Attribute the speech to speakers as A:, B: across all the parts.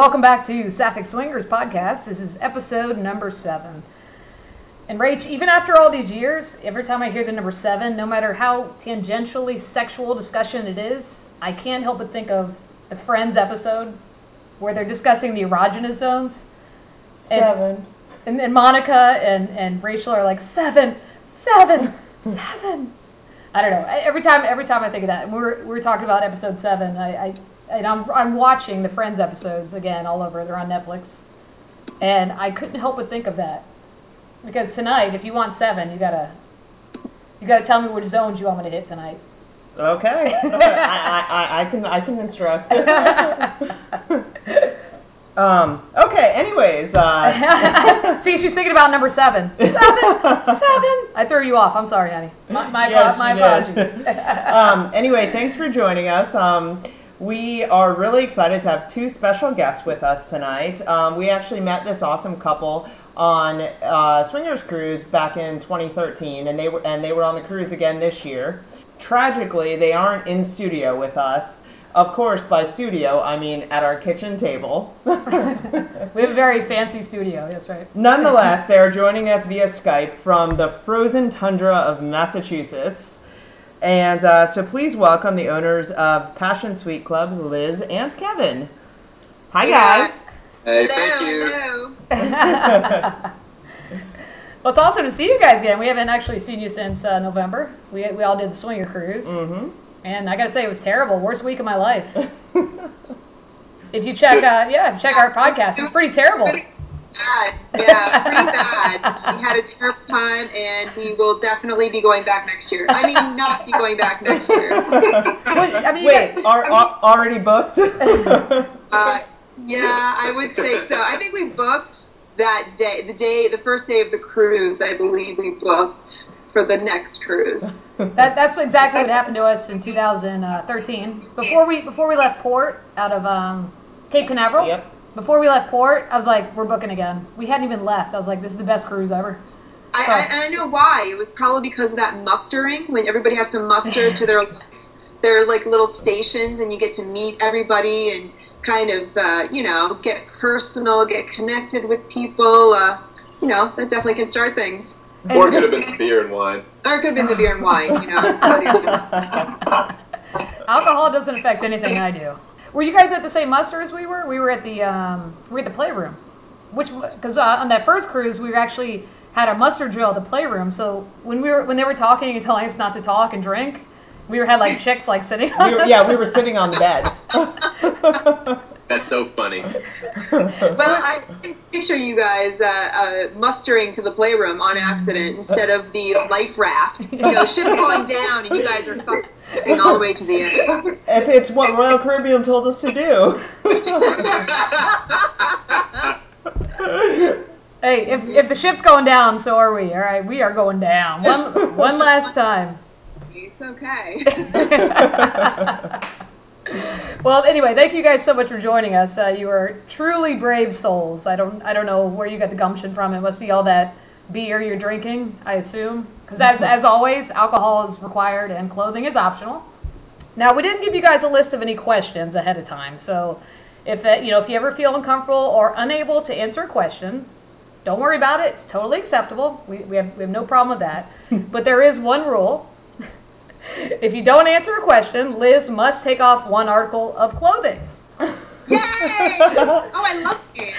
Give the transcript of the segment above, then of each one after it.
A: Welcome back to Sapphic Swingers podcast. This is episode number seven. And Rach, even after all these years, every time I hear the number seven, no matter how tangentially sexual discussion it is, I can't help but think of the Friends episode where they're discussing the erogenous zones.
B: Seven.
A: And, and Monica and, and Rachel are like, seven, seven, seven. I don't know. I- Every time, every time I think of that, and we were, we were talking about episode seven. I, I and I'm, I'm watching the Friends episodes again all over. They're on Netflix, and I couldn't help but think of that because tonight, if you want seven, you gotta you gotta tell me which zones you want me to hit tonight.
B: Okay. I, I, I, I can I can instruct. um. Okay. Anyways. Uh,
A: See, she's thinking about number seven. Seven, seven. I threw you off. I'm sorry, honey. My, my,
B: Yes,
A: my apologies.
B: um. Anyway, thanks for joining us. Um. We are really excited to have two special guests with us tonight. Um, we actually met this awesome couple on uh, Swingers Cruise back in 2013, and they were and they were on the cruise again this year. Tragically, they aren't in studio with us. Of course, by studio I mean at our kitchen table.
A: We have a very fancy studio. That's right.
B: Nonetheless, they are joining us via Skype from the frozen tundra of Massachusetts. And uh, so please welcome the owners of Passion Suite Club, Liz and Kevin. Hi,
C: Hey,
B: guys.
D: Hey,
C: Hello,
D: thank you.
A: Well, it's awesome to see you guys again. We haven't actually seen you since uh, November. We, we all did the swinger cruise,
B: Mm-hmm.
A: and I gotta say it was terrible. Worst week of my life. if you check, uh, yeah, check our podcast. It's pretty terrible.
C: Bad. Yeah, pretty bad. We had a terrible time, and we will definitely be going back next year. I mean, not be going back next year.
A: Well, I mean,
B: Wait,
A: got-
B: are, are already booked?
C: Uh, yeah, I would say so. I think we booked that day, the day, the first day of the cruise. I believe we booked for the next cruise.
A: that, that's exactly what happened to us in 2013. Before we before we left port out of um, Cape Canaveral.
B: Yep.
A: Before we left port, I was like, "We're booking again." We hadn't even left. I was like, "This is the best cruise ever."
C: I,
A: So-
C: I, and I know why. It was probably because of that mustering when everybody has to muster to their their like little stations, and you get to meet everybody and kind of uh, you know get personal, get connected with people. Uh, you know that definitely can start things.
D: Or it could have been some beer and wine.
C: Or it could have been the beer and wine. You know.
A: Alcohol doesn't affect anything I do. Were you guys at the same muster as we were? We were at the um, we were at the playroom, which because uh, on that first cruise we actually had our muster drill at the playroom. So when we were when they were talking and telling us not to talk and drink, we were had like chicks like sitting on
B: We were- yeah, we were sitting on the bed.
D: That's so funny.
C: well, I can picture you guys uh, uh, mustering to the playroom on accident instead of the life raft. You know, ship's going down, and you guys are fucking all the way to the end.
B: It's, it's what Royal Caribbean told us to do.
A: Hey, if if the ship's going down, so are we. All right, we are going down. One one last time.
C: It's okay.
A: Well, anyway, thank you guys so much for joining us. Uh, you are truly brave souls. I don't, I don't know where you got the gumption from. It must be all that beer you're drinking, I assume. Because as, as always, alcohol is required and clothing is optional. Now, we didn't give you guys a list of any questions ahead of time, so if uh, you know if you ever feel uncomfortable or unable to answer a question, don't worry about it. It's totally acceptable. We, we, have, we have no problem with that. but there is one rule. If you don't answer a question, Liz must take off one article of clothing.
C: Yay! Oh, I love it.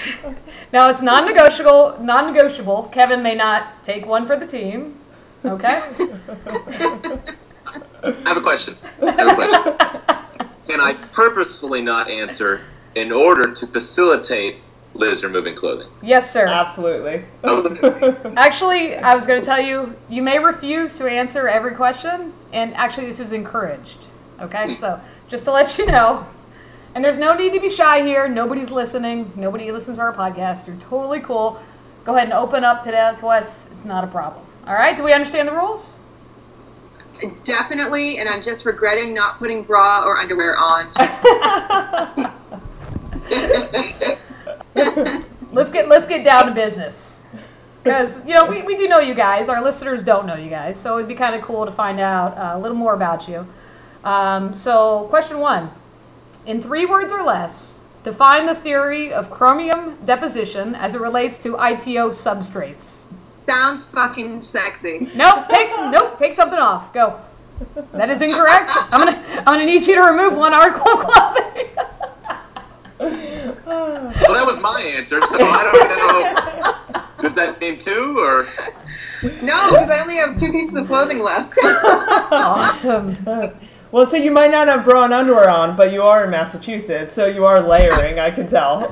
A: Now it's non-negotiable. Non-negotiable. Kevin may not take one for the team. Okay.
D: I have a question. I have a question. Can I purposefully not answer in order to facilitate Liz removing clothing?
A: yes, sir.
B: Absolutely.
A: Actually, I was going to tell you, you may refuse to answer every question, and actually, this is encouraged. Okay, so just to let you know, and there's no need to be shy here. Nobody's listening. Nobody listens to our podcast. You're totally cool. Go ahead and open up to, that, to us. It's not a problem. All right, do we understand the rules?
C: Definitely, and I'm just regretting not putting bra or underwear on.
A: let's get let's get down to business because you know we, we do know you guys our listeners don't know you guys so it'd be kind of cool to find out uh, a little more about you um, so question one in three words or less Define the theory of chromium deposition as it relates to ITO substrates.
C: Sounds fucking sexy.
A: Nope, take nope, take something off. Go. That is incorrect. I'm gonna I'm gonna need you to remove one article of clothing.
D: Well, that was my answer, so I don't know. Does that mean two or?
C: No, because I only have two pieces of clothing left.
A: awesome.
B: Well, so you might not have bra and underwear on, but you are in Massachusetts, so you are layering. I can tell.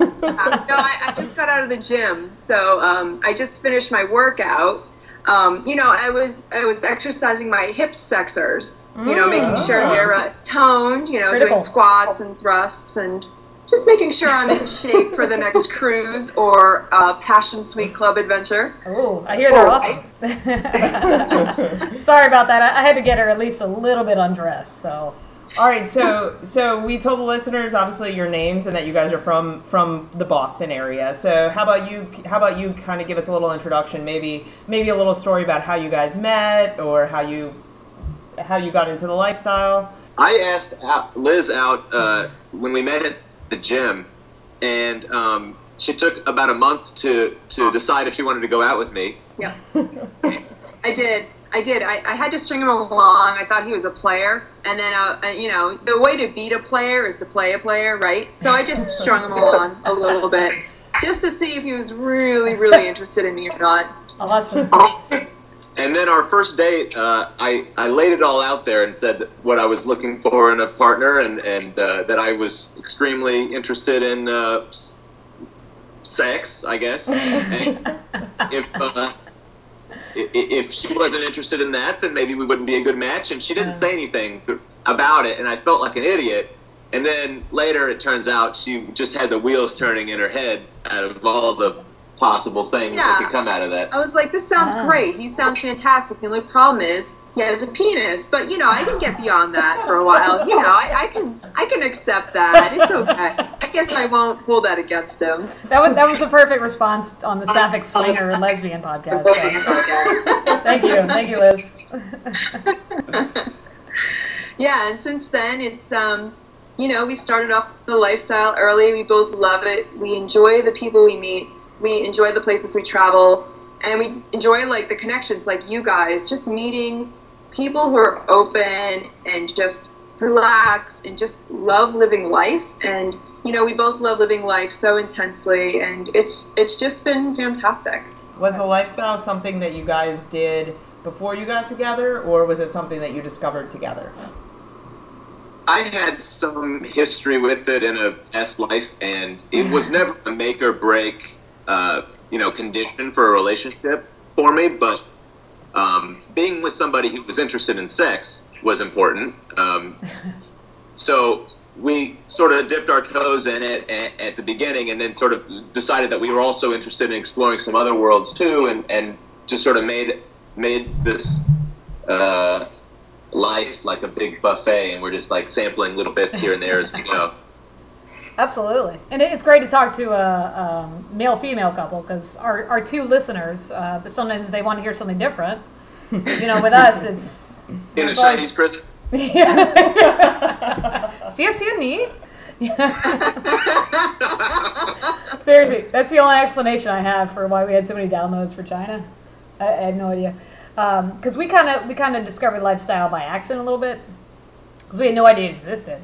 C: no, I, I just got out of the gym, so um, I just finished my workout. Um, you know, I was I was exercising my hip sexors. You know, making sure they're uh, toned. You know,
A: Critical.
C: doing squats and thrusts and just making sure I'm in shape for the next cruise or uh, Passion Suite Club adventure.
A: Oh, I hear they're awesome. Sorry about that. I, I had to get her at least a little bit undressed. So
B: All right, so so we told the listeners obviously your names and that you guys are from from the Boston area. So how about you? How about you kind of give us a little introduction, maybe maybe a little story about how you guys met or how you how you got into the lifestyle.
D: I asked Liz out uh, when we met at the gym, and um, she took about a month to to decide if she wanted to go out with me.
C: Yeah. I did. I did. I, I had to string him along. I thought he was a player. And then, uh, uh, you know, the way to beat a player is to play a player, right? So I just strung him along a little bit just to see if he was really, really interested in me or not.
A: awesome.
D: And then our first date, uh, I, I laid it all out there and said what I was looking for in a partner and, and uh, that I was extremely interested in uh, sex, I guess. And if, uh, if she wasn't interested in that, then maybe we wouldn't be a good match. And she didn't say anything about it, and I felt like an idiot. And then later, it turns out she just had the wheels turning in her head out of all the possible things that could come out of that.
C: I was like, this sounds
A: Ah.
C: great. He sounds fantastic. The only problem is he has a penis. But, you know, I can get beyond that for a while. You know, I, I can I can accept that. It's okay. I guess I won't hold that against him.
A: That was that was the perfect response on the Sapphic Swinger and Lesbian podcast. So. Thank you, thank you, Liz.
C: Yeah, and since then it's um, you know, we started off the lifestyle early. We both love it. We enjoy the people we meet. We enjoy the places we travel, and we enjoy like the connections, like you guys, just meeting people who are open and just relax and just love living life. And you know, we both love living life so intensely, and it's it's just been fantastic.
B: Was the lifestyle something that you guys did before you got together, or was it something that you discovered together?
D: I had some history with it in a past life, and it was never a make or break, uh, you know, condition for a relationship for me. But um, being with somebody who was interested in sex was important. Um, so we sort of dipped our toes in it at, at the beginning, and then sort of decided that we were also interested in exploring some other worlds too, and, and just sort of made made this. Uh, life like a big buffet and we're just like sampling little bits here and there as we go
A: Absolutely, and it's great to talk to a um, male-female couple because our, our two listeners, uh, but sometimes they want to hear something different. you know, with us, it's
D: in a chinese prison
A: yeah. see, see a need. Seriously, that's the only explanation I have for why we had so many downloads for China. I, I had no idea. Because we kind of we kind of discovered lifestyle by accident a little bit, because we had no idea it existed.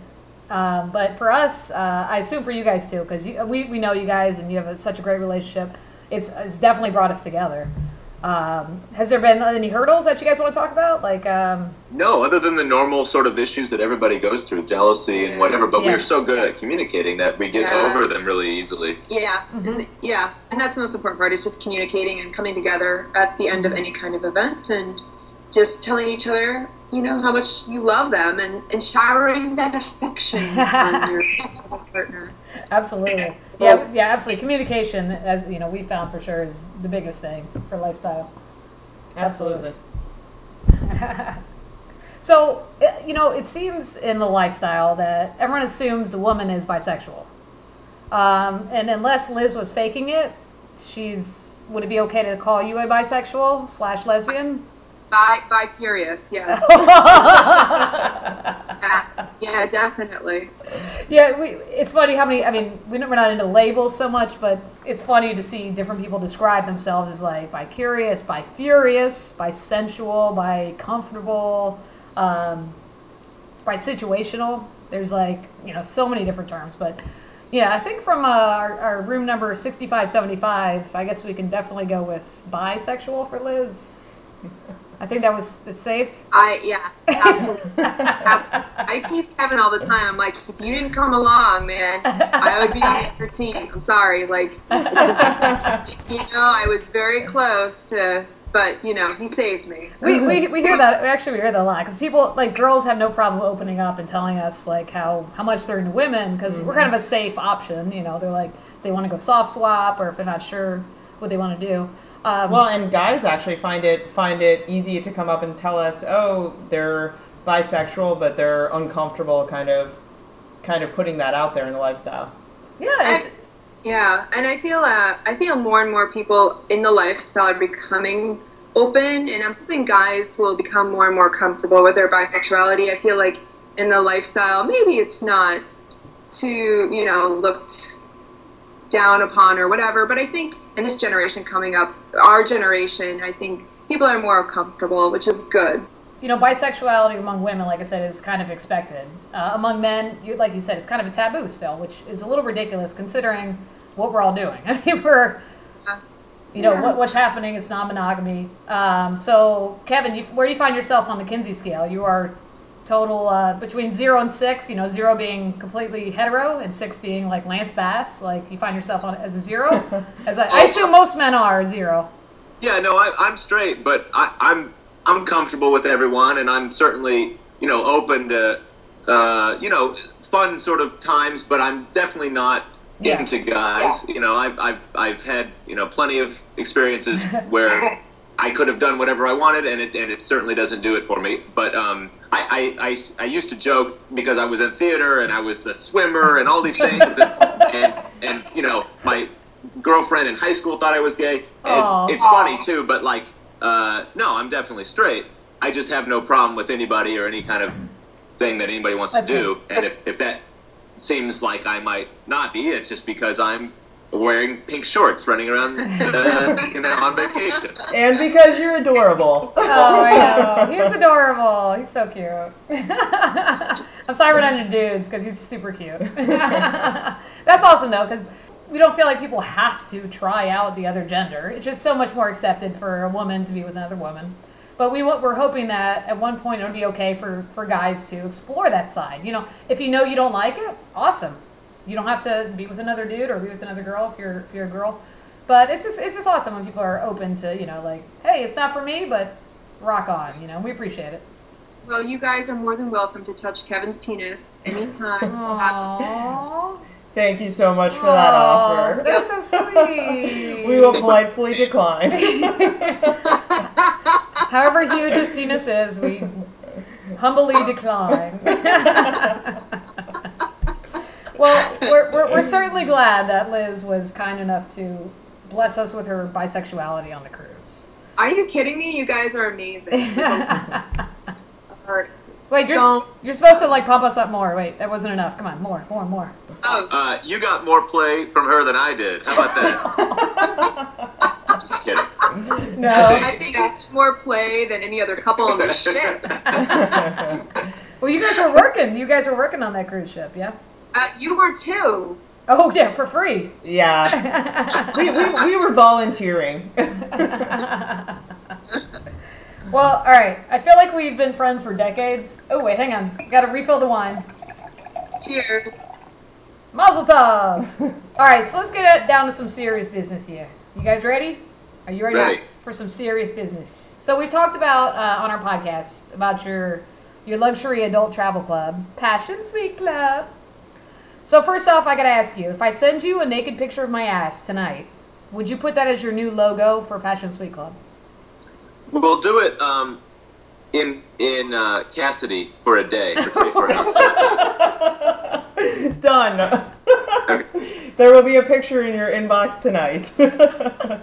A: Um, but for us, uh, I assume for you guys too, because we, we know you guys and you have a, such a great relationship. It's, it's definitely brought us together. Um, has there been any hurdles that you guys want to talk about? Like, um,
D: no other than the normal sort of issues that everybody goes through jealousy and whatever but
A: Yeah.
D: we're so good at communicating that we get
C: Yeah.
D: over them really easily
C: Yeah, and, yeah, and that's the most important part is just communicating and coming together at the end of any kind of event and just telling each other, you know, how much you love them and, and showering that affection on your partner.
A: Absolutely. Yeah, yeah, absolutely. Communication, as you know, we found for sure is the biggest thing for lifestyle.
B: Absolutely.
A: So, uh, you know, it seems in the lifestyle that everyone assumes the woman is bisexual. Um, and unless Liz was faking it, she's. Would it be okay to call you a bisexual slash lesbian?
C: Bi, bi curious, yes. yeah, yeah, definitely.
A: Yeah, we, it's funny how many. I mean, we're not into labels so much, but it's funny to see different people describe themselves as like by curious, by furious, by sensual, by comfortable, um, by situational. There's like you know so many different terms, but yeah, I think from uh, our, our room number sixty-five seventy-five, I guess we can definitely go with bisexual for Liz. I think that was it's safe.
C: I yeah, absolutely. Ab- I tease Kevin all the time. I'm like, if you didn't come along, man, I would be on your team. I'm sorry, like, it's a- you know, I was very close to, but you know, he saved me. So.
A: we, we, we hear that actually we hear that a lot because people like girls have no problem opening up and telling us like how how much they're into women because we're kind of a safe option you know they're like they want to go soft swap or if they're not sure what they want to do um,
B: Well, and guys actually find it find it easy to come up and tell us, oh, they're bisexual, but they're uncomfortable, kind of, kind of putting that out there in the lifestyle.
A: yeah it's
C: Yeah, and I feel uh, I feel more and more people in the lifestyle are becoming open, and I'm hoping guys will become more and more comfortable with their bisexuality. I feel like in the lifestyle, maybe it's not too you know looked down upon or whatever, but I think in this generation coming up, our generation, I think people are more comfortable, which is good.
A: you know bisexuality among women like I said is kind of expected. Uh, among men you, like you said it's kind of a taboo still which is a little ridiculous considering what we're all doing. I mean we're you know what, what's happening is non-monogamy. Um, so kevin you, where do you find yourself on the kinsey scale? You are total uh, between zero and six you know zero being completely hetero and six being like lance bass like you find yourself on as a zero as I, I assume most men are zero
D: Yeah, no, I, I'm straight, but I, I'm I'm comfortable with everyone, and I'm certainly you know open to uh, you know fun sort of times, but I'm definitely not
A: Yeah.
D: into guys. You know, I've, I've I've had you know plenty of experiences where I could have done whatever I wanted, and it and it certainly doesn't do it for me. But um, I, I, I, I used to joke because I was in theater and I was a swimmer and all these things, and and, and you know my girlfriend in high school thought I was gay. And it's funny too, but like, uh, no, I'm definitely straight. I just have no problem with anybody or any kind of thing that anybody wants
A: That's
D: to do. And if, if that seems like I might not be, it's just because I'm wearing pink shorts running around uh, you know, on vacation.
B: And because you're adorable.
A: Oh, I know. He's adorable. He's so cute. I'm sorry we're not into dudes because he's super cute. That's awesome though because we don't feel like people have to try out the other gender. It's just so much more accepted for a woman to be with another woman. But we wa- we're hoping that at one point it would be okay for, for guys to explore that side. You know, if you know you don't like it, awesome. You don't have to be with another dude or be with another girl if you're if you're a girl. But it's just it's just awesome when people are open to you know like hey it's not for me but rock on you know we appreciate it.
C: Well, you guys are more than welcome to touch Kevin's penis anytime.
B: Thank you so much for that offer.
A: That's so sweet.
B: We will politely decline.
A: However huge his penis is, we humbly decline. well, we're, we're, we're certainly glad that Liz was kind enough to bless us with her bisexuality on the cruise.
C: Are you kidding me? You guys are amazing.
A: Wait, you're,
C: So-
A: you're supposed to like pump us up more. Wait, that wasn't enough. Come on, more, more, more.
C: Oh,
D: Uh, you got more play from her than I did. How about that? Just kidding.
A: No.
C: I think it's more play than any other couple on the ship.
A: Well, you guys were working. You guys were working on that cruise ship, yeah?
C: Uh, you were too.
A: Oh, yeah, for free.
B: yeah. We, we, we were volunteering.
A: Well, all right. I feel like we've been friends for decades. Oh, wait, hang on. Got to refill the wine.
C: Cheers.
A: Mazel tov. All right, so let's get it down to some serious business here. You guys ready? Are you ready
D: Ready.
A: for some serious business? So we talked about uh, on our podcast about your your luxury adult travel club, Passion Suite Club. So first off, I got to ask you: if I send you a naked picture of my ass tonight, would you put that as your new logo for Passion Suite Club?
D: We'll do it um, in in uh, Cassidy for a day for 24 hours.
B: Done.
D: Okay.
B: There will be a picture in your inbox tonight.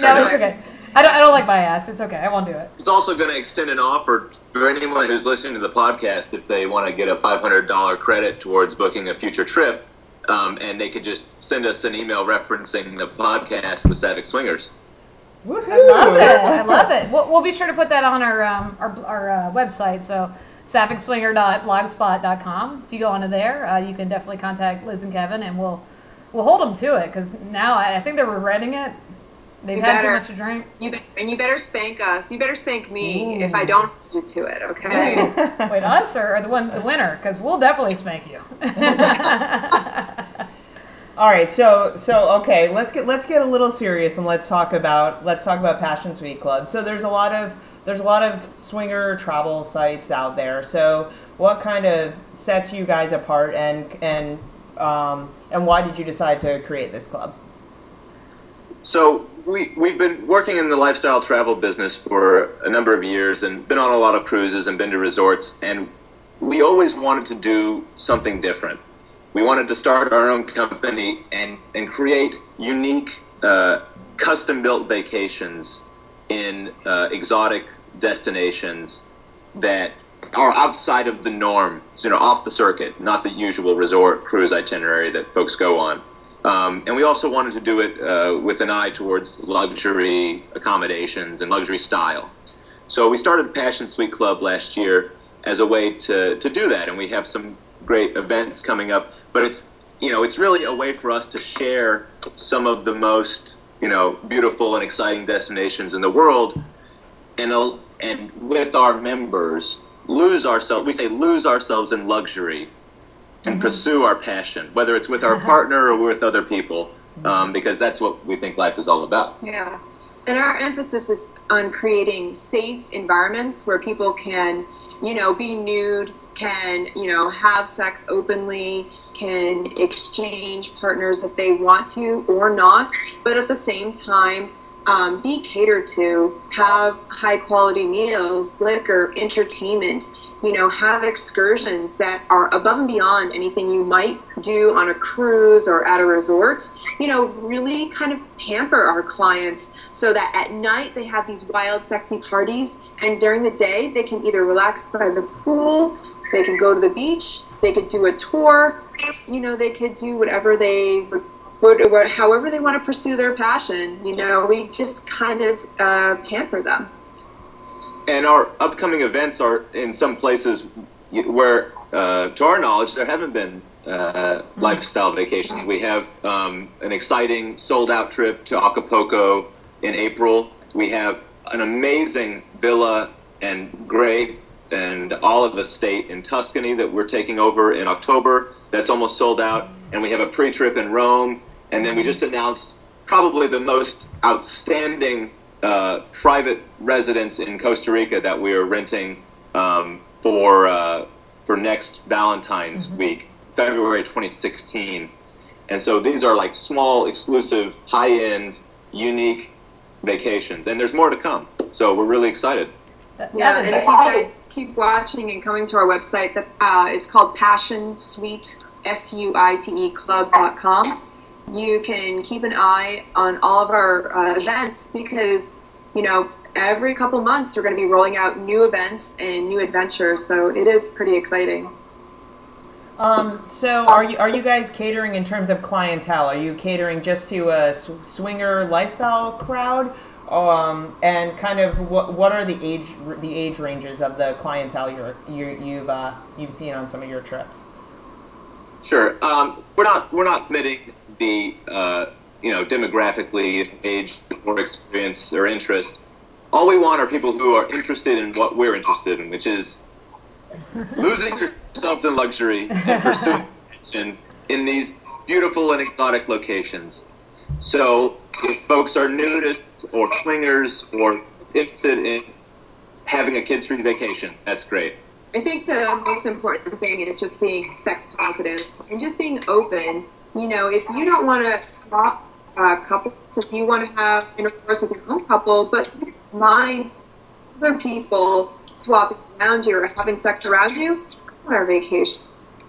A: No, it's okay. I don't, I don't like my ass. It's okay. I won't do it.
D: It's also going to extend an offer for anyone who's listening to the podcast if they want to get a $500 credit towards booking a future trip. Um, and they could just send us an email referencing the podcast with Sapphic Swingers.
B: Woohoo!
A: I love it. I love it. We'll, we'll be sure to put that on our um, our, our uh, website. So saphicswinger.blogspot.com. If you go onto there, uh, you can definitely contact Liz and Kevin, and we'll we'll hold them to it because now I, I think they're regretting it. They've
C: You
A: had
C: better.
A: too much to drink.
C: You be- and you better spank us. You better spank me if I don't hold you to it. Okay.
A: Wait, us or, or the one the winner? Because we'll definitely spank you.
B: All right, so so okay, let's get let's get a little serious and let's talk about let's talk about Passion Suite Club. So there's a lot of there's a lot of swinger travel sites out there. So what kind of sets you guys apart and and um, and why did you decide to create this club?
D: So we we've been working in the lifestyle travel business for a number of years and been on a lot of cruises and been to resorts and we always wanted to do something different. We wanted to start our own company and and create unique uh, custom built vacations in uh, exotic destinations that are outside of the norm, you know, off the circuit, not the usual resort cruise itinerary that folks go on. Um, and we also wanted to do it uh, with an eye towards luxury accommodations and luxury style. So we started Passion Suite Club last year as a way to, to do that, and we have some great events coming up. But it's you know it's really a way for us to share some of the most you know beautiful and exciting destinations in the world, and uh, and with our members lose ourselves. We say lose ourselves in luxury and pursue our passion, whether it's with our partner or with other people, um, because that's what we think life is all about.
C: Yeah. And our emphasis is on creating safe environments where people can, you know, be nude, can, you know, have sex openly, can exchange partners if they want to or not, but at the same time, um, be catered to, have high quality meals, liquor, entertainment, you know, have excursions that are above and beyond anything you might do on a cruise or at a resort. You know, really kind of pamper our clients so that at night they have these wild, sexy parties, and during the day they can either relax by the pool, they can go to the beach, they could do a tour, you know, they could do whatever they would. However, they want to pursue their passion, you know, we just kind of uh, pamper them.
D: And our upcoming events are in some places where, uh, to our knowledge, there haven't been uh, lifestyle vacations. We have um, an exciting sold out trip to Acapulco in April. We have an amazing villa and great and all of the state in Tuscany that we're taking over in October. That's almost sold out. And we have a pre trip in Rome. And then we just announced probably the most outstanding uh, private residence in Costa Rica that we are renting um, for uh, for next Valentine's week, February 2016. And so these are like small, exclusive, high-end, unique vacations, and there's more to come. So we're really excited.
C: Yeah, and if you guys keep watching and coming to our website, that uh, it's called Passion Suite S U I T E Club.com. You can keep an eye on all of our uh, events because you know every couple months we're going to be rolling out new events and new adventures. So it is pretty exciting.
B: Um, so are you are you guys catering in terms of clientele? Are you catering just to a sw- swinger lifestyle crowd? Um, and kind of what what are the age the age ranges of the clientele you're, you you've uh, you've seen on some of your trips?
D: Sure. Um, we're not we're not committing the uh, you know demographically age or experience or interest. All we want are people who are interested in what we're interested in, which is losing yourselves in luxury and pursuing passion in these beautiful and exotic locations. So, if folks are nudists or swingers or interested in having a kids-free vacation, that's great.
C: I think the most important thing is just being sex positive and just being open. You know, if you don't want to swap uh, couples, if you want to have intercourse with your own couple, but mind other people swapping around you or having sex around you, it's not our vacation.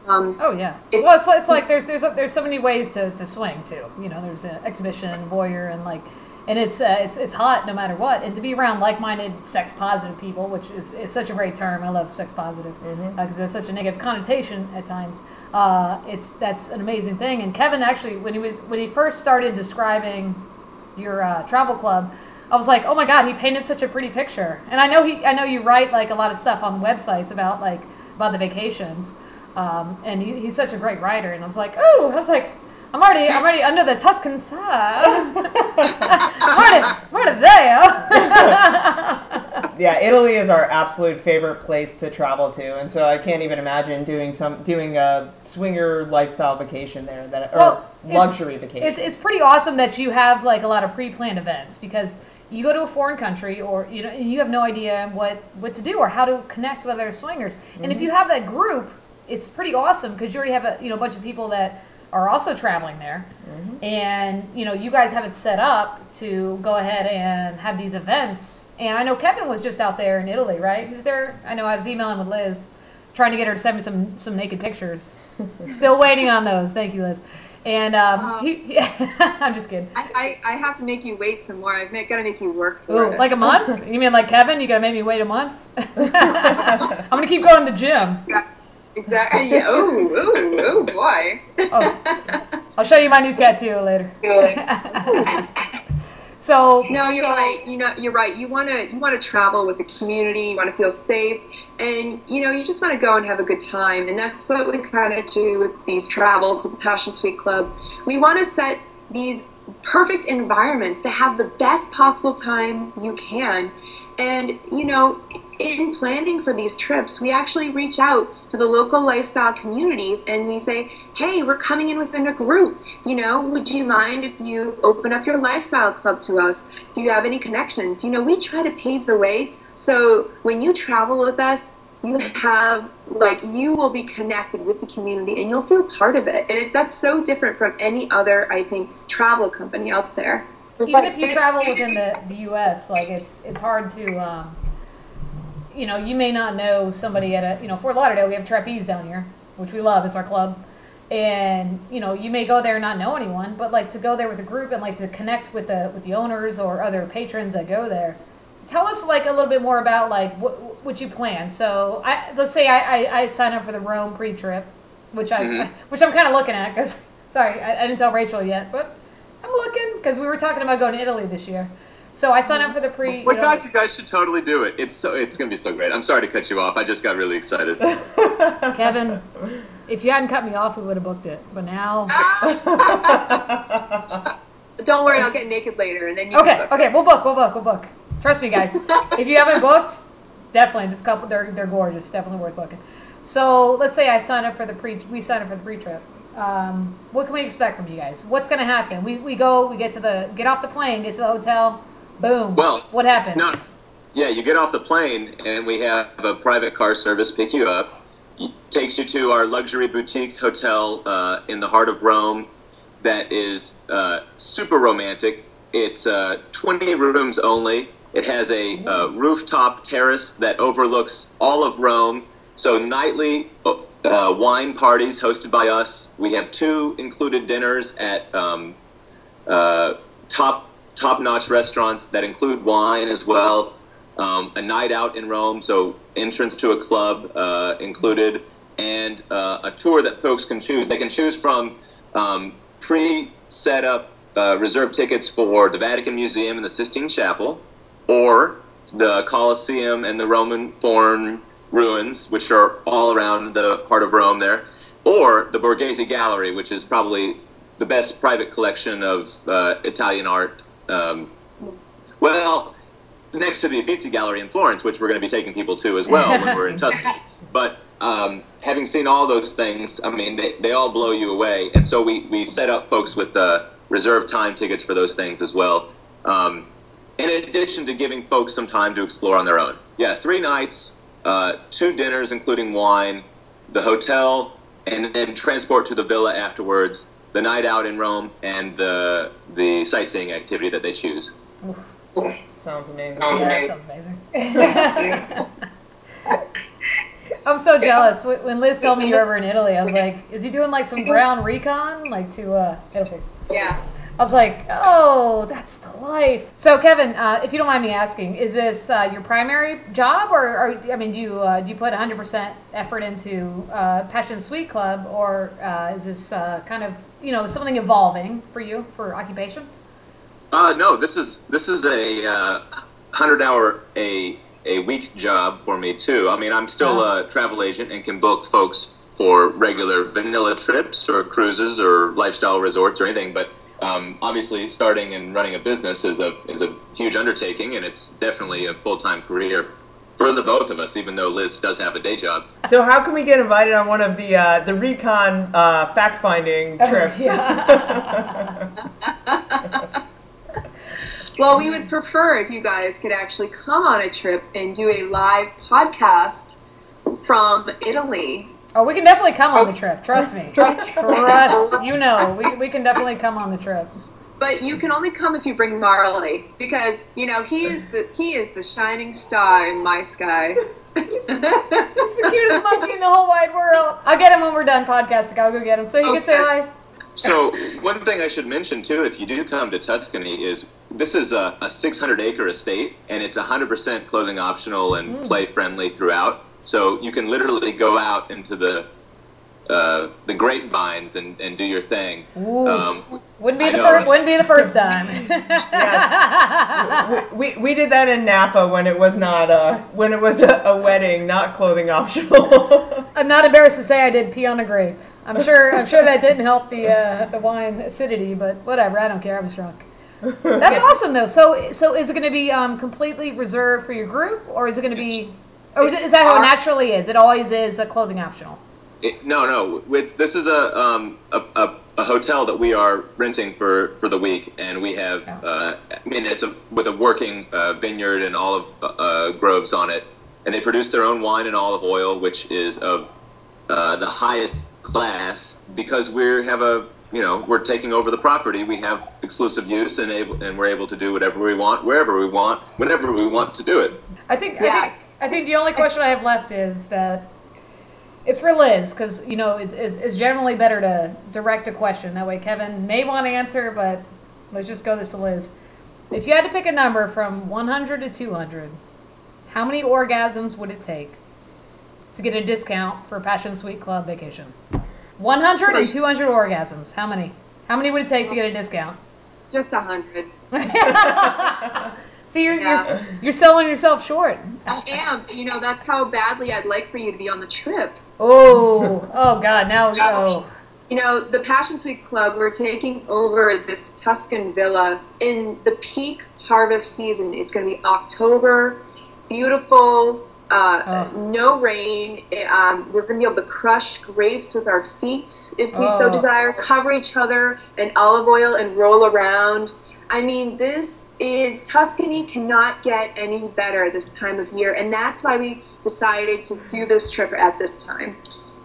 C: Um,
A: Oh yeah.
C: It-
A: well, it's, it's like there's there's there's so many ways to, to swing too. You know, there's an exhibition, voyeur, and like and it's uh, it's it's hot no matter what. And to be around like-minded, sex-positive people, which is, is such a great term. I love sex-positive because there's such a negative connotation at times. Uh, it's that's an amazing thing. And Kevin actually, when he was when he first started describing your uh, travel club, I was like, oh my god, he painted such a pretty picture. And I know he, I know you write like a lot of stuff on websites about like about the vacations, um, and he, he's such a great writer. And I was like, oh, I was like, I'm already, I'm already under the Tuscan side. I'm already, I'm already there.
B: Yeah, Italy is our absolute favorite place to travel to, and so I can't even imagine doing some doing a swinger lifestyle vacation there that or
A: Well, it's-
B: luxury vacation.
A: It's, it's pretty awesome that you have like a lot of pre-planned events because you go to a foreign country or you know you have no idea what what to do or how to connect with other swingers. And if mm-hmm. you have that group, it's pretty awesome because you already have a you know a bunch of people that are also traveling there, and you know you guys have it set up to go ahead and have these events. And I know Kevin was just out there in Italy, right? He was there. I know I was emailing with Liz, trying to get her to send me some some naked pictures. Still waiting on those. Thank you, Liz. And um, he, he I'm just kidding.
C: I, I, I have to make you wait some more. I've got to make you work for
A: Ooh,
C: it.
A: like a month? You mean like Kevin? You gotta make me wait a month? I'm gonna keep going to the gym.
C: Exactly. Yeah. Ooh, ooh, ooh, boy.
A: Oh, I'll show you my new tattoo later. So
C: No, you're right. You know, you're right. You want to you want to travel with the community. You want to feel safe, and you know, you just want to go and have a good time. And that's what we kind of do with these travels, with the Passion Suite Club. We want to set these perfect environments to have the best possible time you can. And you know, in planning for these trips, we actually reach out to the local lifestyle communities and we say, hey, we're coming in within a group. You know, would you mind if you open up your lifestyle club to us? Do you have any connections? You know, we try to pave the way so when you travel with us, you have like you will be connected with the community and you'll feel part of it. And it, that's so different from any other, I think, travel company out there.
A: even if you travel within the, the U.S., like it's it's hard to, um, you know, you may not know somebody at a, you know, Fort Lauderdale. We have trapeze down here, which we love. It's our club, and you know, you may go there and not know anyone, but like to go there with a group and like to connect with the with the owners or other patrons that go there. Tell us like a little bit more about like what what you plan. So I let's say I I, I sign up for the Rome pre-trip, which I
D: Mhm.
A: which I'm kind of looking at because sorry I, I didn't tell Rachel yet, but I'm looking because we were talking about going to Italy this year. So I signed up for the pre.
D: Well,
A: you know-
D: guys, you guys should totally do it. It's so it's gonna be so great. I'm sorry to cut you off. I just got really excited.
A: Kevin, if you hadn't cut me off, we would have booked it. But now,
C: Don't worry, I'll get naked later and then you
A: okay,
C: can book.
A: okay, we'll book, we'll book, we'll book. Trust me, guys. if you haven't booked, definitely this couple, they're they're gorgeous. Definitely worth booking. So let's say I sign up for the pre. We sign up for the pre-trip. Um, what can we expect from you guys? What's going to happen? We, we go, we get to the get off the plane, get to the hotel, boom.
D: Well,
A: what happens?
D: Yeah, you get off the plane, and we have a private car service pick you up. It takes you to our luxury boutique hotel uh, in the heart of Rome that is uh, super romantic. It's uh, 20 rooms only. It has a uh, rooftop terrace that overlooks all of Rome. So, nightly uh, wine parties hosted by us. We have two included dinners at um, uh, top top notch restaurants that include wine as well. Um, a night out in Rome, so entrance to a club uh, included, and uh, a tour that folks can choose. They can choose from um, pre set up uh, reserved tickets for the Vatican Museum and the Sistine Chapel, or the Colosseum and the Roman Forum ruins, which are all around the heart of Rome there, or the Borghese Gallery, which is probably the best private collection of uh, Italian art. Um, well, next to the Uffizi Gallery in Florence, which we're going to be taking people to as well when we're in Tuscany. But um, having seen all those things, I mean, they, they all blow you away. And so we, we set up folks with uh, reserved time tickets for those things as well. Um, in addition to giving folks some time to explore on their own. Yeah, three nights, uh, two dinners, including wine, the hotel, and then transport to the villa afterwards, the night out in Rome, and the, the sightseeing activity that they choose.
B: Sounds amazing.
A: Yeah, that sounds amazing. I'm so jealous. When Liz told me you were over in Italy, I was like, "Is he doing like some ground recon, like to uh, Italy?"
C: Yeah.
A: I was like, oh, that's the life. So, Kevin, uh, if you don't mind me asking, is this uh, your primary job, or, or I mean, do you uh, do you put 100% effort into uh, Passion Suite Club, or uh, is this uh, kind of you know something evolving for you for occupation?
D: Uh, no, this is this is a uh, hundred hour a a week job for me too. I mean, I'm still a travel agent and can book folks for regular vanilla trips or cruises or lifestyle resorts or anything. But um, obviously, starting and running a business is a is a huge undertaking, and it's definitely a full time career for the both of us. Even though Liz does have a day job.
B: So how can we get invited on one of the uh, the recon uh, fact finding trips?
C: Well, we would prefer if you guys could actually come on a trip and do a live podcast from Italy.
A: Oh, we can definitely come on the trip. Trust me. Trust. You know, we, we can definitely come on the trip.
C: But you can only come if you bring Marley because you know he is the he is the shining star in my sky.
A: He's the cutest monkey in the whole wide world. I'll get him when we're done podcasting. I'll go get him so you can say
C: Okay.
A: hi.
D: So one thing I should mention too, if you do come to Tuscany, is this is a, a 600 acre estate, and it's 100% clothing optional and mm. play friendly throughout. So you can literally go out into the uh, the grapevines and, and do your thing. Um,
A: Wouldn't be
D: I
A: the first. Wouldn't be the first time.
B: we, we did that in Napa when it was not uh, when it was a, a wedding, not clothing optional.
A: I'm not embarrassed to say I did pee on a grape. I'm sure. I'm sure that didn't help the uh, the wine acidity, but whatever. I don't care. I was drunk. That's awesome though. So so is it going to be um, completely reserved for your group, or is it going to be, or is, it, is that how it naturally is? It always is a clothing optional.
D: It, no, no. With this is a, um, a, a a hotel that we are renting for, for the week, and we have. Uh, I mean, it's a with a working uh, vineyard and olive uh, groves on it, and they produce their own wine and olive oil, which is of uh, the highest class because we have a you know we're taking over the property we have exclusive use and able and we're able to do whatever we want wherever we want whenever we want to do it
A: I think, I think I think the only question I have left is that it's for Liz because you know it's, it's, it's generally better to direct a question that way. Kevin may want to answer, but let's just go this to Liz. If you had to pick a number from 100 to 200, how many orgasms would it take to get a discount for Passion Suite Club vacation? 100 and 200 orgasms. How many? How many would it take to get a discount?
C: Just a hundred.
A: See, you're,
C: Yeah.
A: you're you're selling yourself short.
C: I am. You know, that's how badly I'd like for you to be on the trip.
A: Oh, oh God! Now, oh,
C: You know, the Passion Suite Club, we're taking over this Tuscan villa in the peak harvest season. It's going to be October, beautiful, uh,
A: Oh.
C: no rain. Um, we're going to be able to crush grapes with our feet if we so
A: Oh.
C: desire, cover each other in olive oil and roll around. I mean, this is Tuscany cannot get any better this time of year, and that's why we decided to do this trip at this time.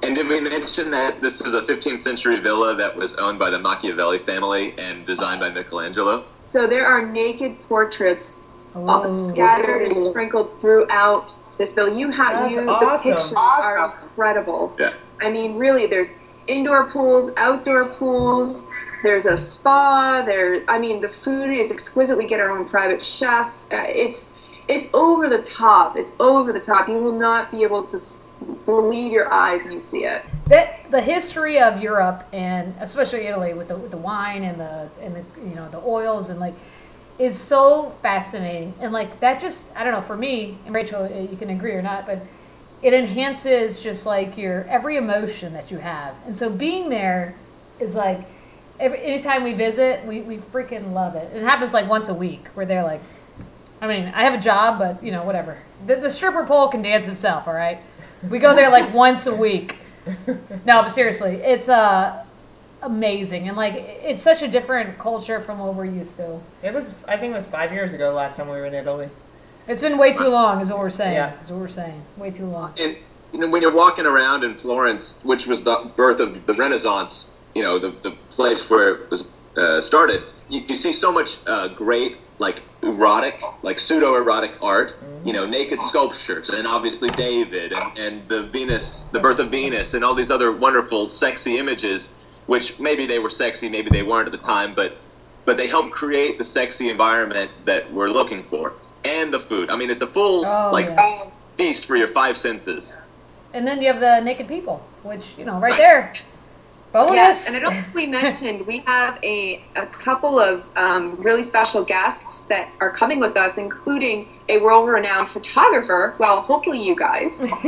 D: and did we mention that this is a 15th century villa that was owned by the machiavelli family and designed by michelangelo
C: So there are naked portraits uh,
A: oh.
C: scattered and sprinkled throughout this villa. You have
B: That's
C: you. The
B: awesome.
C: pictures are incredible.
D: yeah
C: I mean, really, there's indoor pools, outdoor pools. There's a spa. There, I mean, the food is exquisite. We get our own private chef. Uh, it's it's over the top. It's over the top. You will not be able to believe your eyes when you see it.
A: that the history of Europe and especially Italy with the with the wine and the and the you know the oils and like is so fascinating and like that just I don't know for me and Rachel uh, you can agree or not but it enhances just like your every emotion that you have and so being there is like every, anytime we visit we, we freaking love it it happens like once a week where they're like I mean I have a job but you know whatever the, the stripper pole can dance itself all right we go there like once a week no, but seriously, it's uh amazing and like it's such a different culture from what we're used to.
B: it was I think it was five years ago the last time we were in Italy.
A: It's been way too long, is what we're saying.
B: Yeah.
A: Is what we're saying. Way too long.
D: and you know when you're walking around in Florence, which was the birth of the Renaissance, you know the, the place where it was uh, started, you, you see so much uh, great like erotic, like pseudo erotic art. You know, naked sculptures, and obviously David, and, and the Venus, the birth of Venus, and all these other wonderful, sexy images. Which maybe they were sexy, maybe they weren't at the time, but but they help create the sexy environment that we're looking for, and the food. I mean, it's a full
A: Oh,
D: like
A: yeah.
D: feast for your five senses.
A: And then you have the naked people, which you know, right
D: Right.
A: there. Bonus.
C: Yes, and I don't think we mentioned we have a, a couple of um, really special guests that are coming with us, including a world renowned photographer. Well, hopefully you guys,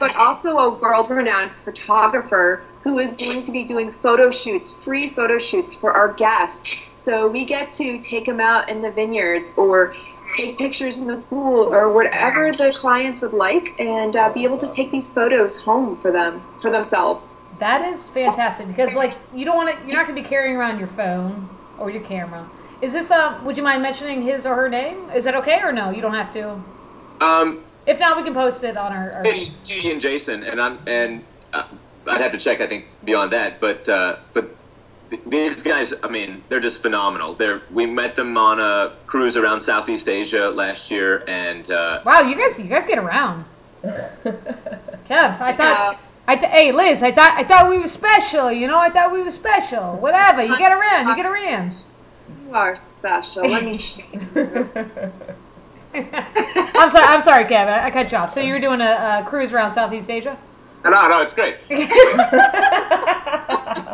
C: but also a world renowned photographer who is going to be doing photo shoots, free photo shoots for our guests. So we get to take them out in the vineyards or take pictures in the pool or whatever the clients would like and uh, be able to take these photos home for them for themselves
A: That is fantastic because like you don't want to. You're not going to be carrying around your phone or your camera. Is this uh? Would you mind mentioning his or her name? Is that okay or no? You don't have to.
D: Um,
A: If not, we can post it on our. our
D: Katie, Katie and Jason, and I'm and uh, I'd have to check. I think beyond that, but uh, but th- these guys, I mean, they're just phenomenal. They're we met them on a cruise around Southeast Asia last year, and uh,
A: wow, you guys, you guys get around. Kev, I thought.
C: Yeah.
A: I th- hey Liz, I thought I thought we were special. You know, I thought we were special. Whatever, you get around, you get around.
C: you are special let me
A: I'm sorry, I'm sorry, Kev. I, I cut you off. So you were doing a, a cruise around Southeast Asia?
D: no, no, it's great.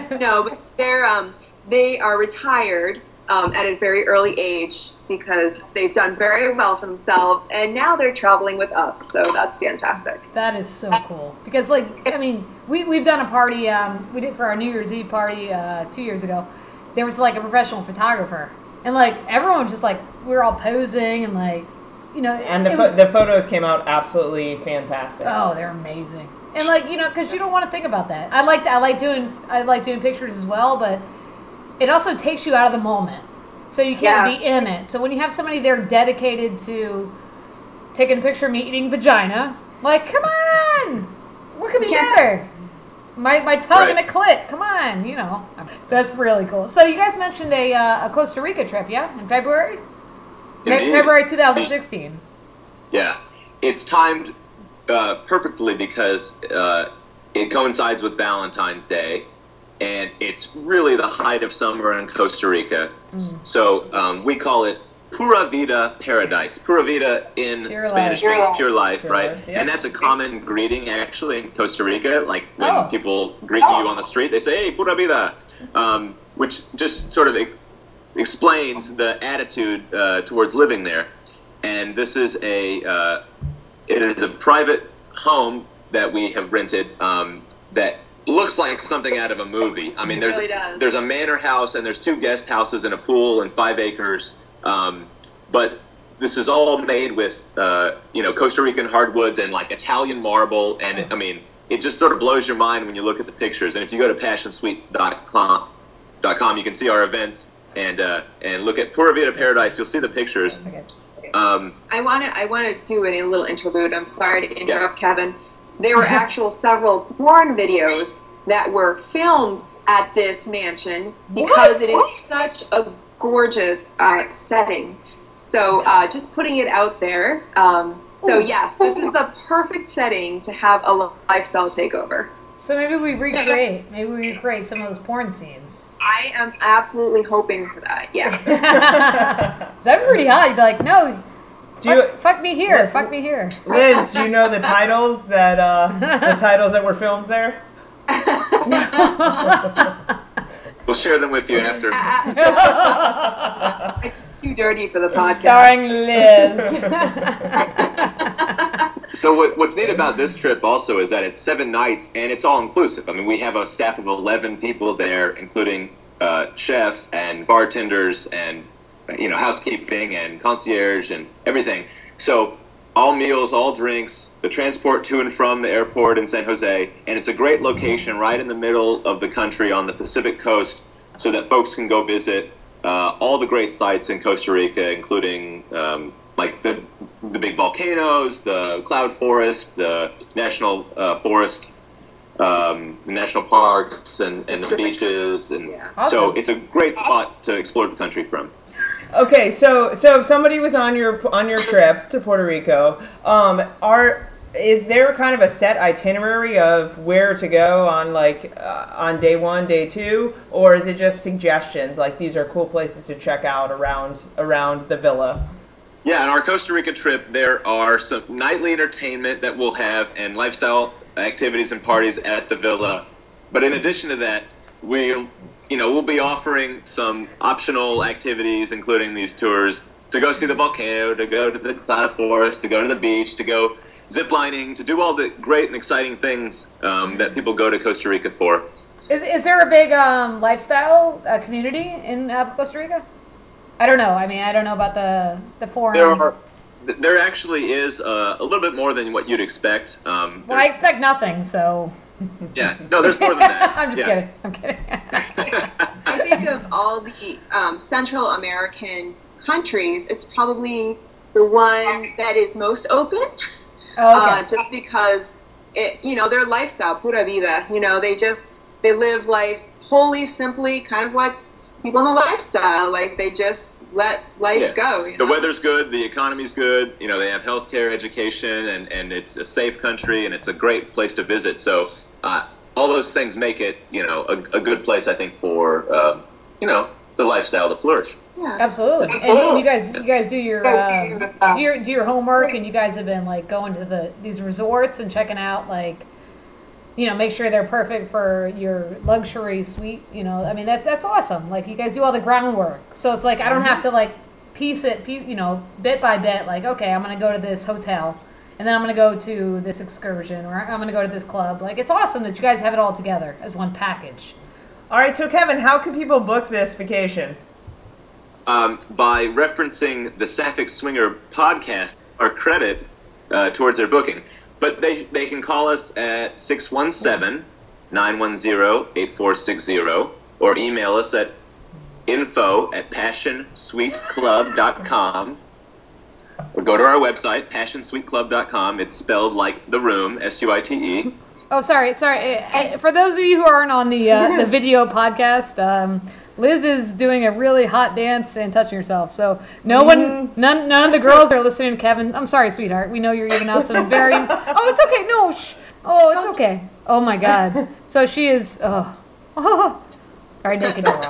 C: no but they're um they are retired um, at a very early age because they've done very well for themselves and now they're traveling with us so that's fantastic
A: That is so cool because, like, I mean, we we've done a party. Um, we did for our New Year's Eve party uh, two years ago. There was like a professional photographer, and like everyone just like we were all posing and like, you know,
B: And the,
A: it
B: pho-
A: was-
B: the photos came out absolutely fantastic.
A: oh, they're amazing. And like you know, because you don't want to think about that. I like I like doing I like doing pictures as well, but it also takes you out of the moment, so you can't be in it. So when you have somebody there dedicated to taking a picture of me eating vagina, like come on, what could be better? My my tongue and a clit. Come on, you know that's really cool. So you guys mentioned a uh, a Costa Rica trip, yeah, in February, Fe-
D: Indeed.
A: February 2016.
D: Yeah, it's timed uh, perfectly because uh, it coincides with Valentine's Day, and it's really the height of summer in Costa Rica. So um, we call it Pura Vida Paradise. Pura Vida in
A: Pure
D: Spanish
C: life.
D: means pure life,
B: Pure
D: right?
B: life, yeah.
D: And that's a common greeting actually in Costa Rica. Like when
A: Oh.
D: people greet you on the street, they say, "Hey, Pura Vida," um, which just sort of e- explains the attitude uh, towards living there. And this is a uh, it is a private home that we have rented um, that looks like something out of a movie. I mean,
C: It
D: there's
C: really does.
D: there's a manor house and there's two guest houses and a pool and five acres. Um, but this is all made with uh, you know Costa Rican hardwoods and like Italian marble, and it, I mean it just sort of blows your mind when you look at the pictures. And if you go to passionsuite.com, .com, you can see our events and uh, and look at Pura Vida Paradise. You'll see the pictures.
A: Okay.
D: Um,
C: I want to. I want to do a little interlude. I'm sorry to interrupt, Kevin. There were actual several porn videos that were filmed at this mansion because it is such a gorgeous uh, setting. So uh, just putting it out there. Um, so yes, this is the perfect setting to have a lifestyle takeover.
A: So maybe we recreate. Maybe we recreate some of those porn scenes.
C: I am absolutely hoping for that. Yeah.
A: Is That'd be pretty hot. You'd be like, no,
B: Do you,
A: fuck, fuck me here, fuck me here.
B: Liz, do you know the titles that uh, the titles that were filmed there?
D: we'll share them with you after.
C: It's too dirty for the podcast.
A: Starring Liz.
D: So what, what's neat about this trip also is that it's seven nights and it's all inclusive. I mean, we have a staff of eleven people there, including uh, chef and bartenders and you know housekeeping and concierge and everything. So all meals, all drinks, the transport to and from the airport in San Jose, and it's a great location right in the middle of the country on the Pacific coast, so that folks can go visit uh, all the great sites in Costa Rica, including um, like the the big volcanoes, the cloud forest, the national uh, forest, um, national parks, and, and the beaches, and
C: Yeah.
D: so it's a great spot to explore the country from.
B: Okay, so so if somebody was on your on your trip to Puerto Rico, um, are is there kind of a set itinerary of where to go on like uh, on day one, day two, or is it just suggestions like these are cool places to check out around around the villa?
D: Yeah, on our Costa Rica trip, there are some nightly entertainment that we'll have and lifestyle activities and parties at the villa. But in addition to that, we'll you know we'll be offering some optional activities, including these tours to go see the volcano, to go to the cloud forest, to go to the beach, to go ziplining, to do all the great and exciting things um, that people go to Costa Rica for.
A: Is, is there a big um, lifestyle uh, community in uh, Costa Rica? I don't know. I mean, I don't know about the the foreign.
D: There are. There actually is uh, a little bit more than what you'd expect. Um,
A: well, I expect nothing, so.
D: Yeah, no, there's more than that.
A: I'm just
D: Yeah.
A: kidding. I'm kidding.
C: I think of all the um, Central American countries, it's probably the one that is most open.
A: oh, okay.
C: uh, just because it, you know, their lifestyle, pura vida. You know, they just they live life wholly, simply, kind of like people in the lifestyle. Like they just let life
D: Yeah.
C: go. You
D: The weather's good, the economy's good. You know, they have healthcare, education, and, and it's a safe country, and it's a great place to visit. So uh, all those things make it, you know, a, a good place, I think, for um, you know the lifestyle to flourish.
C: Yeah.
A: Absolutely. And, and you guys, you guys do your um, do your do your homework, and you guys have been like going to the these resorts and checking out like, you know, make sure they're perfect for your luxury suite. You know, I mean that's that's awesome. Like you guys do all the groundwork, so it's like I don't have to like piece it, piece, you know, bit by bit. Like okay, I'm gonna go to this hotel. And then I'm gonna go to this excursion, or I'm gonna go to this club. Like it's awesome that you guys have it all together as one package.
B: All right, so Kevin, how can people book this vacation?
D: Um, by referencing the Sapphic Swinger podcast, our credit uh, towards their booking. But they, they can call us at 617 910 8460 or email us at info at passionsuiteclub.com or go to our website, passionsuiteclub.com. It's spelled like the room, S U I T E.
A: Oh, sorry, sorry. For those of you who aren't on the uh, the video podcast, um, Liz is doing a really hot dance and touching herself. So no one, none, none of the girls are listening to Kevin. I'm sorry, sweetheart. We know you're giving out some very. Oh, it's okay. No, shh. Oh, it's okay. Oh my God. So she is. Oh, oh. Very nakedness.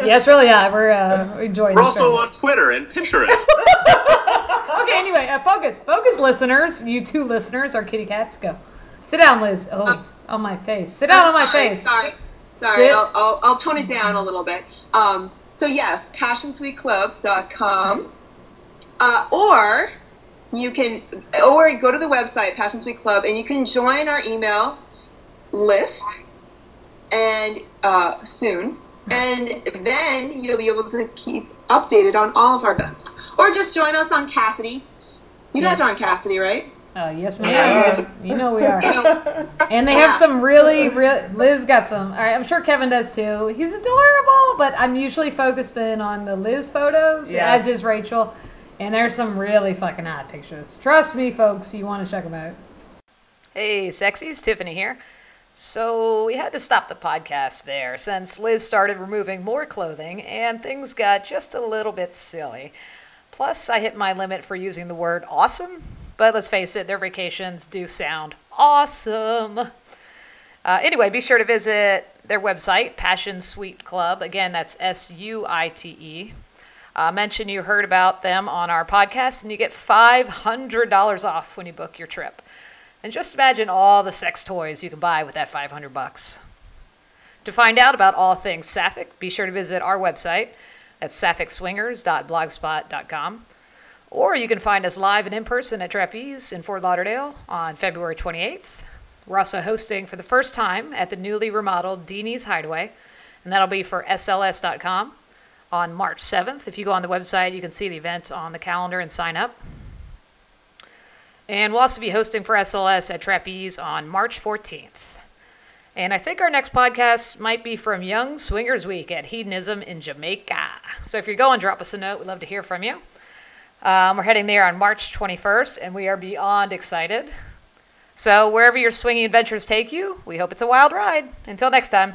A: yes, really. Yeah, we're uh, enjoying.
D: We're also on Twitter and Pinterest.
A: Okay, anyway, uh, focus, focus, listeners. You two listeners, our kitty cats, go. Sit down, Liz. Oh, on my face. Sit down on my
C: sorry,
A: face.
C: Sorry, sorry. I'll, I'll, I'll tone it down a little bit. Um, so yes, passionsuiteclub.com, uh, or you can, or go to the website Passion Suite Club, and you can join our email list, and uh, soon, and then you'll be able to keep updated on all of our events, or just join us on Kasidie. You guys
A: Yes.
C: are on Kasidie, right?
A: Uh, yes, we
C: Yeah.
A: are. You know we are. And they have some really, real. Liz got some. All right, I'm sure Kevin does too. He's adorable, but I'm usually focused in on the Liz photos,
B: Yes.
A: as is Rachel. And there's some really fucking hot pictures. Trust me, folks, you want to check them out. Hey, sexies, Tiffany here. So we had to stop the podcast there since Liz started removing more clothing and things got just a little bit silly. Plus, I hit my limit for using the word awesome, but let's face it, their vacations do sound awesome. Uh, anyway, be sure to visit their website, Passion Suite Club. Again, that's S U I T E. Uh, mention you heard about them on our podcast, and you get $500 off when you book your trip. And just imagine all the sex toys you can buy with that 500 bucks. To find out about all things Sapphic, be sure to visit our website at sapphicswingers.blogspot.com. Or you can find us live and in person at Trapeze in Fort Lauderdale on February 28th. We're also hosting for the first time at the newly remodeled Deenie's Hideaway, and that'll be for SLS.com on March 7th. If you go on the website, you can see the event on the calendar and sign up. And we'll also be hosting for SLS at Trapeze on March 14th. And I think our next podcast might be from Young Swingers Week at Hedonism in Jamaica. So if you're going, drop us a note. We'd love to hear from you. Um, we're heading there on March 21st, and we are beyond excited. So wherever your swinging adventures take you, we hope it's a wild ride. Until next time.